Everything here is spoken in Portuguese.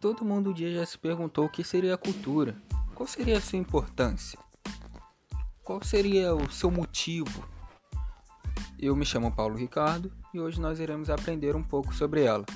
Todo mundo um dia já se perguntou o que seria a cultura. Qual seria a sua importância? Qual seria o seu motivo? Eu me chamo Paulo Ricardo e hoje nós iremos aprender um pouco sobre ela.